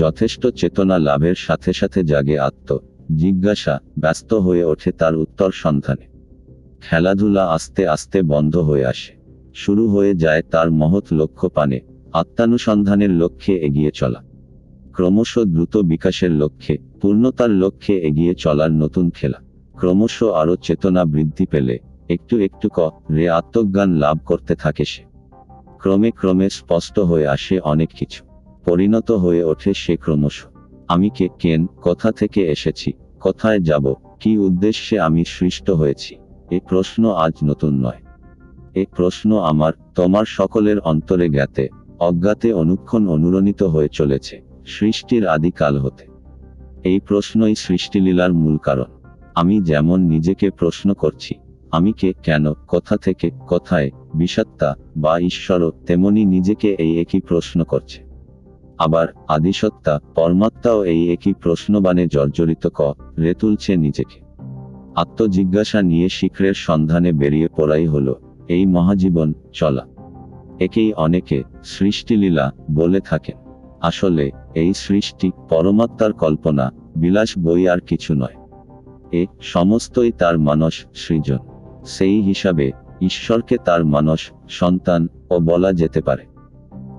যথেষ্ট চেতনা লাভের সাথে সাথে জাগে আত্ম। জিজ্ঞাসা ব্যস্ত হয়ে ওঠে তার উত্তর সন্ধানে। খেলাধুলা আস্তে আস্তে বন্ধ হয়ে আসে। শুরু হয়ে যায় তার মহৎ লক্ষ্য পানে। আত্মানুসন্ধানের লক্ষ্যে এগিয়ে চলা। ক্রমশ দ্রুত বিকাশের লক্ষ্যে, পূর্ণতার লক্ষ্যে এগিয়ে চলার নতুন খেলা। ক্রমশ আরও চেতনা বৃদ্ধি পেলে, একটু একটু ক, রে আত্মজ্ঞান লাভ করতে থাকে সে। ক্রমে ক্রমে স্পষ্ট হয়ে আসে অনেক কিছু। পরিণত হয়ে ওঠে সে ক্রমশ। আমি কে, কেন, কোথা থেকে এসেছি, কোথায় যাব, কি উদ্দেশ্যে আমি সৃষ্ট হয়েছি এই প্রশ্ন আজ নতুন নয়। এই প্রশ্ন আমার, তোমার সকলের অন্তরে জ্ঞাতে, অজ্ঞাতে অনুক্ষণ অনুরণিত হয়ে চলেছে, সৃষ্টির আদিকাল হতে। এই প্রশ্নই সৃষ্টিলীলার মূল কারণ। আমি যেমন নিজেকে প্রশ্ন করছি, আমি কে, কেন, কোথা থেকে, কোথায় বিষাত্তা বা ঈশ্বরও, তেমনি নিজেকে এই একই প্রশ্ন করছে। আবার আদিসত্তা, পরমাত্মাও এই একই প্রশ্নবাণে জর্জরিত ক, রে তুলছে নিজেকে। আত্মজিজ্ঞাসা নিয়ে শিখরের সন্ধানে বেরিয়ে পড়াই হল, এই মহাজীবন, চলা। একেই অনেকে সৃষ্টিলীলা বলে থাকেন। আসলে, এই সৃষ্টি পরমাত্মার কল্পনা, বিলাস বই আর কিছু নয়। এ সমস্তই তার মানস সৃজন। সেই হিসাবে, ঈশ্বরকে তার মানস, সন্তান ও বলা যেতে পারে।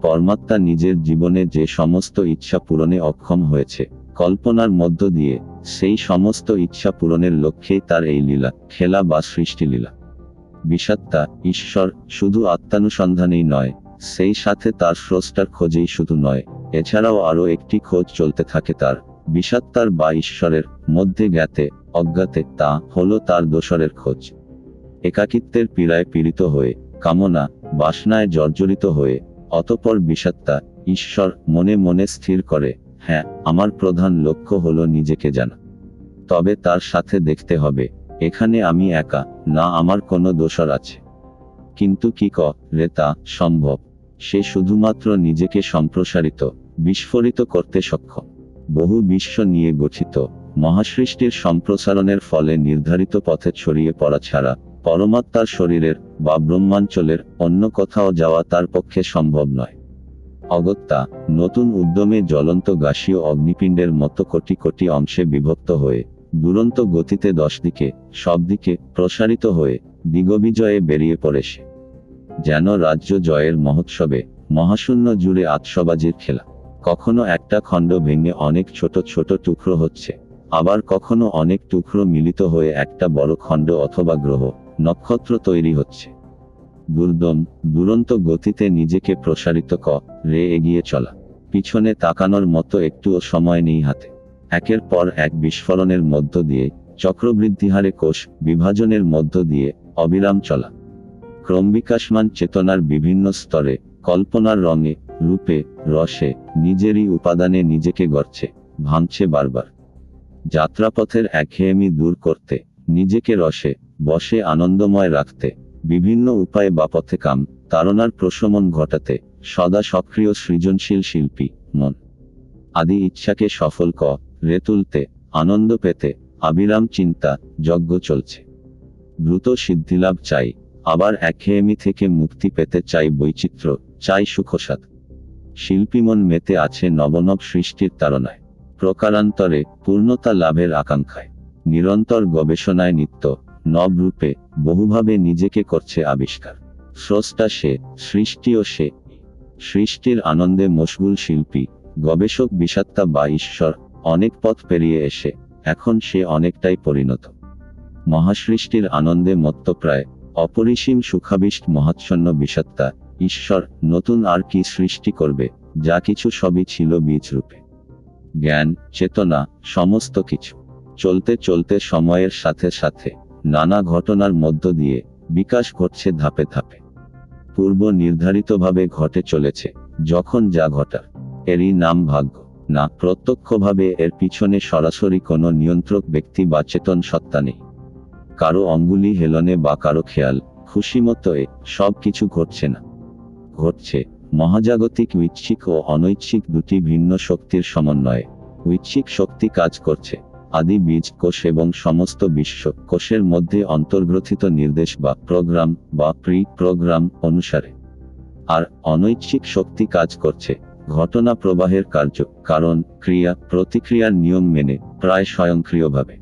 পরমাত্মা নিজের জীবনে যে সমস্ত ইচ্ছা পূরণে অক্ষম হয়েছে, কল্পনার মধ্য দিয়ে, সেই সমস্ত ইচ্ছা পূরণের লক্ষ্যেই তার এই লীলা, খেলা বা সৃষ্টিলীলা। বিষাত্তা ঈশ্বর, শুধু আত্মানুসন্ধানেই নয়, সেই সাথে তার স্রষ্টার খোঁজেই শুধু নয়, এছাড়াও আরও একটি খোঁজ চলতে থাকে তার বিষাত্তার বা ঈশ্বরের, মধ্যে জ্ঞাতে, অজ্ঞাতে, তা হলো তার দোসরের খোঁজ। একাকিত্বের পীড়ায় পীড়িত হয়ে, কামনা, বাসনায় জর্জরিত হয়ে অতপর বিষাত্তা ঈশ্বর মনে মনে স্থির করে হ্যাঁ আমার প্রধান লক্ষ্য হলো নিজেকে জানা। তবে তার সাথে দেখতে হবে, এখানে আমি একা, না আমার কোনো দোষর আছে। কিন্তু কি ক, রে তা সম্ভব। সে শুধুমাত্র নিজেকে সম্প্রসারিত, বিস্ফোরিত করতে সক্ষম। বহু বিশ্ব নিয়ে গঠিত, মহাসৃষ্টির সম্প্রসারণের ফলে নির্ধারিত পথে ছড়িয়ে পড়া ছাড়া, পরমাত্মার শরীরের বা ব্রহ্মাঞ্চলের অন্য কোথাও যাওয়া তার পক্ষে সম্ভব নয়। অগত্যা, নতুন উদ্যমে জ্বলন্ত গাসীয় অগ্নিপিণ্ডের মতো কোটি কোটি অংশে বিভক্ত হয়ে, দুরন্ত গতিতে দশ দিকে সব দিকে প্রসারিত হয়ে, দিগবিজয়ে বেরিয়ে পড়ে সে। যেন রাজ্য জয়ের মহোৎসবে, মহাশূন্য জুড়ে আতসবাজির খেলা। কখনো একটা খণ্ড ভেঙে অনেক ছোট ছোট টুকরো হচ্ছে, আবার কখনো অনেক টুকরো মিলিত হয়ে একটা বড় খণ্ড অথবা গ্রহ। নক্ষত্র তৈরি হচ্ছে। দুর্দম, দুরন্ত গতিতে নিজেকে প্রসারিত ক, রে এগিয়ে চলা। পিছনে তাকানোর মতো একটুও সময় নেই হাতে। একের পর এক বিস্ফোরণের মধ্য দিয়ে চক্রবৃদ্ধি হারে কোষ বিভাজনের মধ্য দিয়ে, অবিরাম চলা। ক্রমবিকাশমান চেতনার বিভিন্ন স্তরে, কল্পনার রঙে, রূপে, রসে, নিজেরই উপাদানে নিজেকে গড়ছে, ভাঙছে বারবার। যাত্রাপথের একঘেয়েমি দূর করতে, নিজেকে রসে বসে আনন্দময় রাখতে। বিভিন্ন উপায়ে বা পথে কাম, তারণার প্রশমন ঘটাতে, সদা সক্রিয় সৃজনশীল শিল্পী, মন। আদি ইচ্ছাকে সফল ক, রে তুলতে, আনন্দ পেতে, আবিরাম চিন্তা, যজ্ঞ চলছে। দ্রুত সিদ্ধিলাভ চাই, আবার একঘেয়েমি থেকে মুক্তি পেতে চাই বৈচিত্র্য, চাই সুখসাদ শিল্পীমন মেতে আছে নবনব সৃষ্টির তাড়নায় প্রকারান্তরে পূর্ণতা লাভের আকাঙ্ক্ষায়। নিরন্তর গবেষণায় নিত্য নব রূপে বহুভাবে নিজেকে করছে আবিষ্কার। স্রষ্টা সে, সৃষ্টিও সে। সৃষ্টির আনন্দে মশগুল শিল্পী, গবেষক বিষাত্তা বা ঈশ্বর, অনেক পথ পেরিয়ে এসে, এখন সে অনেকটাই পরিণত। মহাসৃষ্টির আনন্দে মত্তপ্রায়, অপরিসীম সুখাবিষ্ট মহাচ্ছন্ন বিষাত্তা ঈশ্বর, নতুন আর কি সৃষ্টি করবে, যা কিছু সবই ছিল বীজ রূপে জ্ঞান, চেতনা, সমস্ত কিছু। চলতে চলতে সময়ের সাথে সাথে নানা ঘটনার মধ্য দিয়ে বিকাশ ঘটছে ধাপে ধাপে। পূর্ব নির্ধারিতভাবে ঘটে চলেছে, যখন যা ঘটার এরই নাম ভাগ্য। না, প্রত্যক্ষভাবে এর পিছনে সরাসরি কোনো নিয়ন্ত্রক ব্যক্তি বা চেতন সত্তা নেই। কারও অঙ্গুলি হেলনে বা কারও খেয়াল খুশিমতো এ সব কিছু ঘটছে না। ঘটছে মহাজাগতিক, ঐচ্ছিক ও অনৈচ্ছিক দুটি ভিন্ন শক্তির সমন্বয়ে। ঐচ্ছিক শক্তি কাজ করছে। আদি বীজ কোষ এবং সমস্ত বিশ্ব কোষের মধ্যে অন্তর্গ্রথিত নির্দেশ বা প্রোগ্রাম বা প্রি প্রোগ্রাম অনুসারে। আর অনৈচ্ছিক শক্তি কাজ করছে, ঘটনা প্রবাহের কার্য, কারণ ক্রিয়া, প্রতিক্রিয়ার নিয়ম মেনে, প্রায় স্বয়ংক্রিয়ভাবে।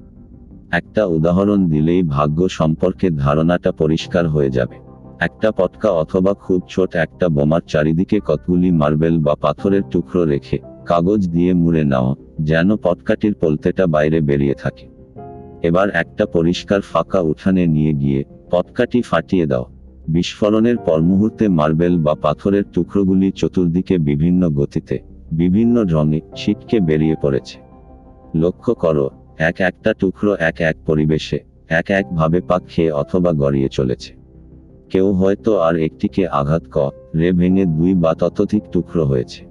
একটা উদাহরণ দিলেই ভাগ্য সম্পর্কে ধারণাটা পরিষ্কার হয়ে যাবে। একটা পটকা অথবা খুব ছোট একটা বোমার চারিদিকে কতগুলি মার্বেল বা পাথরের টুকরো রেখে কাগজ দিয়ে মুড়ে নাও, যেন পটকাটির পলতেটা বাইরে বেরিয়ে থাকে। এবার একটা পরিষ্কার ফাঁকা উঠানে নিয়ে গিয়ে পটকাটি ফাটিয়ে দাও। বিস্ফোরণের পর মুহূর্তে মার্বেল বা পাথরের টুকরোগুলি চতুর্দিকে বিভিন্ন গতিতে, বিভিন্ন রঙে ছিটকে বেরিয়ে পড়েছে। লক্ষ্য করো, এক একটা টুকরো এক এক পরিবেশে, এক এক ভাবে পাক খেয়ে অথবা গড়িয়ে চলেছে। কেউ হয়তো আর একটিকে আঘাত ক, রে ভেঙে দুই বা ততোধিক টুকরো হয়েছে।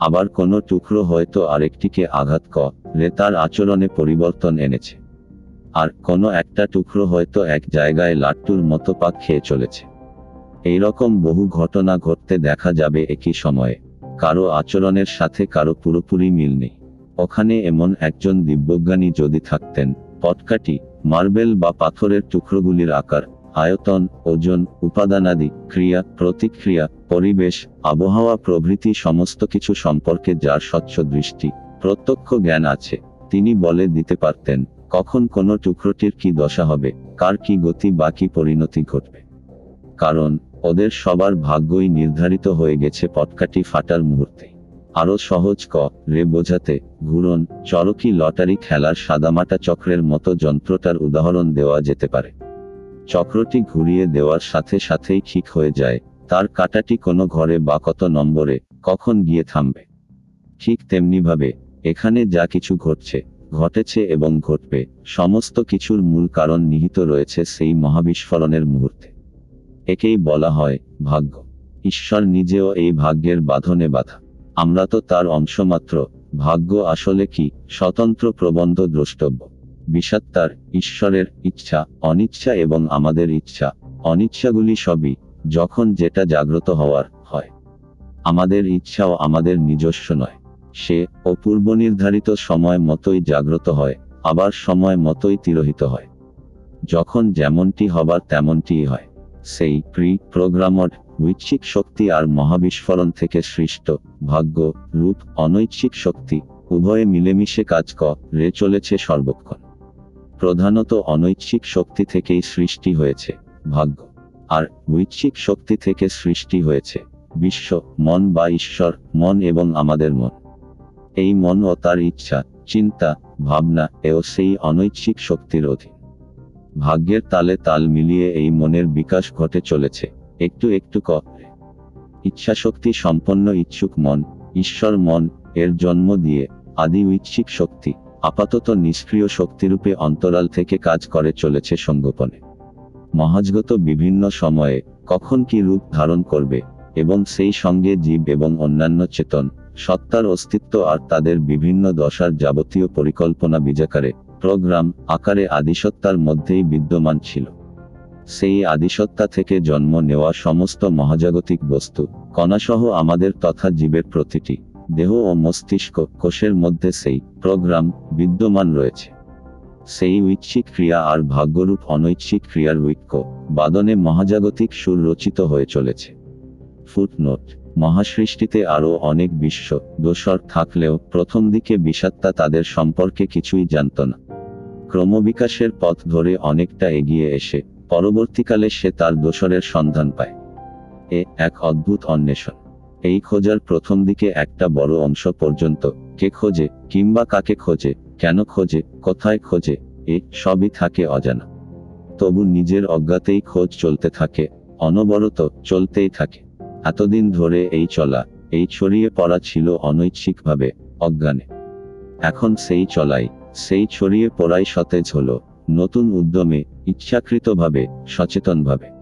আবার কোনো টুকরো হয়তো আরেকটিকে আঘাত ক, রে তার আচরণে পরিবর্তন এনেছে। আর কোনো একটা টুকরো হয়তো এক জায়গায় লাট্টুর মতো পাক খেয়ে চলেছে। এই রকম বহু ঘটনা ঘটতে দেখা যাবে একই সময়ে। কারও আচরণের সাথে কারও পুরোপুরি মিল নেই। ওখানে এমন একজন দিব্যজ্ঞানী যদি থাকতেন, পটকাটি, মার্বেল বা পাথরের টুকরোগুলির আকার আয়তন, ওজন, উপাদানাদি, ক্রিয়া, প্রতিক্রিয়া, পরিবেশ, আবহাওয়া প্রভৃতি সমস্ত কিছু সম্পর্কে যার স্বচ্ছ দৃষ্টি, প্রত্যক্ষ জ্ঞান আছে। তিনি বলে দিতে পারতেন, কখন কোনো টুকরোটির কি দশা হবে, কার কি গতি বা কি পরিণতি ঘটবে। কারণ, ওদের সবার ভাগ্যই নির্ধারিত হয়ে গেছে পটকাটি ফাটার মুহূর্তে। আরও সহজ ক, রে বোঝাতে, ঘুরন, চরকি লটারি খেলার সাদামাটা চক্রের মতো যন্ত্রটার উদাহরণ দেওয়া যেতে পারে। চক্রটি ঘুরিয়ে দেওয়ার সাথে সাথেই ঠিক হয়ে যায়। তার কাটাটি কোনো ঘরে বা কত নম্বরে, কখন গিয়ে থামবে? ঠিক তেমনিভাবে, এখানে যা কিছু ঘটছে, ঘটেছে এবং ঘটবে, সমস্ত কিছুর মূল কারণ নিহিত রয়েছে সেই মহাবিস্ফোরণের মুহূর্তে। একেই বলা হয় ভাগ্য। ঈশ্বর নিজেও এই ভাগ্যের বাঁধনে বাধা। আমরা তো তার অংশমাত্র, ভাগ্য আসলে কি, স্বতন্ত্র প্রবন্ধ দ্রষ্টব্য। বিষাত্তার ঈশ্বরের ইচ্ছা, অনিচ্ছা এবং আমাদের ইচ্ছা। অনিচ্ছাগুলি সবই যখন যেটা জাগ্রত হওয়ার হয়। আমাদের ইচ্ছাও আমাদের নিজস্ব নয়। সে ও পূর্বনির্ধারিত সময় মতোই জাগ্রত হয়, আবার সময় মতোই তিরোহিত হয়। যখন যেমনটি হবার তেমনটিই হয়। সেই প্রি প্রোগ্রামড ঐচ্ছিক শক্তি আর মহাবিস্ফোরণ থেকে সৃষ্ট ভাগ্য, রূপ, অনৈচ্ছিক শক্তি উভয়ে মিলেমিশে কাজ রে চলেছে সর্বক্ষণ। প্রধানত অনৈচ্ছিক শক্তি থেকেই সৃষ্টি হয়েছে, ভাগ্য। আর ঐচ্ছিক শক্তি থেকে সৃষ্টি হয়েছে, বিশ্ব, মন বা ঈশ্বর, মন এবং আমাদের মন। এই মন ও তার ইচ্ছা, চিন্তা, ভাবনা, এও সেই অনৈচ্ছিক শক্তির অধীন। ভাগ্যের তালে তাল মিলিয়ে এই মনের বিকাশ ঘটে চলেছে, একটু একটু ক। ইচ্ছাশক্তি সম্পন্ন ইচ্ছুক মন, ঈশ্বর মন, এর জন্ম দিয়ে আদি ঐচ্ছিক শক্তি। আপাতত নিষ্ক্রিয় শক্তিরূপে অন্তরাল থেকে কাজ করে চলেছে সঙ্গোপনে মহাজগত বিভিন্ন সময়ে কখন কি রূপ ধারণ করবে এবং সেই সঙ্গে জীব এবং অন্যান্য চেতন, সত্তার অস্তিত্ব আর তাদের বিভিন্ন দশার যাবতীয় পরিকল্পনা বিজাকারে, প্রোগ্রাম আকারে আদিসত্তার মধ্যেই বিদ্যমান ছিল। সেই আদিসত্তা থেকে জন্ম নেওয়া সমস্ত মহাজাগতিক বস্তু, কণাসহ আমাদের তথা জীবের প্রতিটি দেহ ও মস্তিষ্ক কোষের মধ্যে সেই প্রোগ্রাম বিদ্যমান রয়েছে। সেই ঐচ্ছিক ক্রিয়া আর ভাগ্যরূপ অনৈচ্ছিক ক্রিয়ার ঐক্য বাদনে মহাজাগতিক সুর রচিত হয়ে চলেছে। ফুটনোট, মহাসৃষ্টিতে আরও অনেক বিশ্ব দোসর থাকলেও প্রথম দিকে বিষাত্তা তাদের সম্পর্কে কিছুই জানত না। ক্রমবিকাশের পথ ধরে অনেকটা এগিয়ে এসে পরবর্তীকালে সে তার দোসরের সন্ধান পায়। এ এক অদ্ভুত অন্বেষণ। এই খোঁজার প্রথম দিকে একটা বড় অংশ পর্যন্ত, কে খোঁজে, কিংবা কাকে খোঁজে, কেন খোঁজে, কোথায় খোঁজে, এ সবই থাকে অজানা। তবু নিজের অজ্ঞাতেই খোঁজ চলতে থাকে, অনবরত চলতেই থাকে। এতদিন ধরে এই চলা, এই ছড়িয়ে পড়া ছিল অনৈচ্ছিকভাবে, অজ্ঞানে। এখন সেই চলাই, সেই ছড়িয়ে পড়াই সতেজ হলো, নতুন উদ্যমে, ইচ্ছাকৃতভাবে, সচেতনভাবে।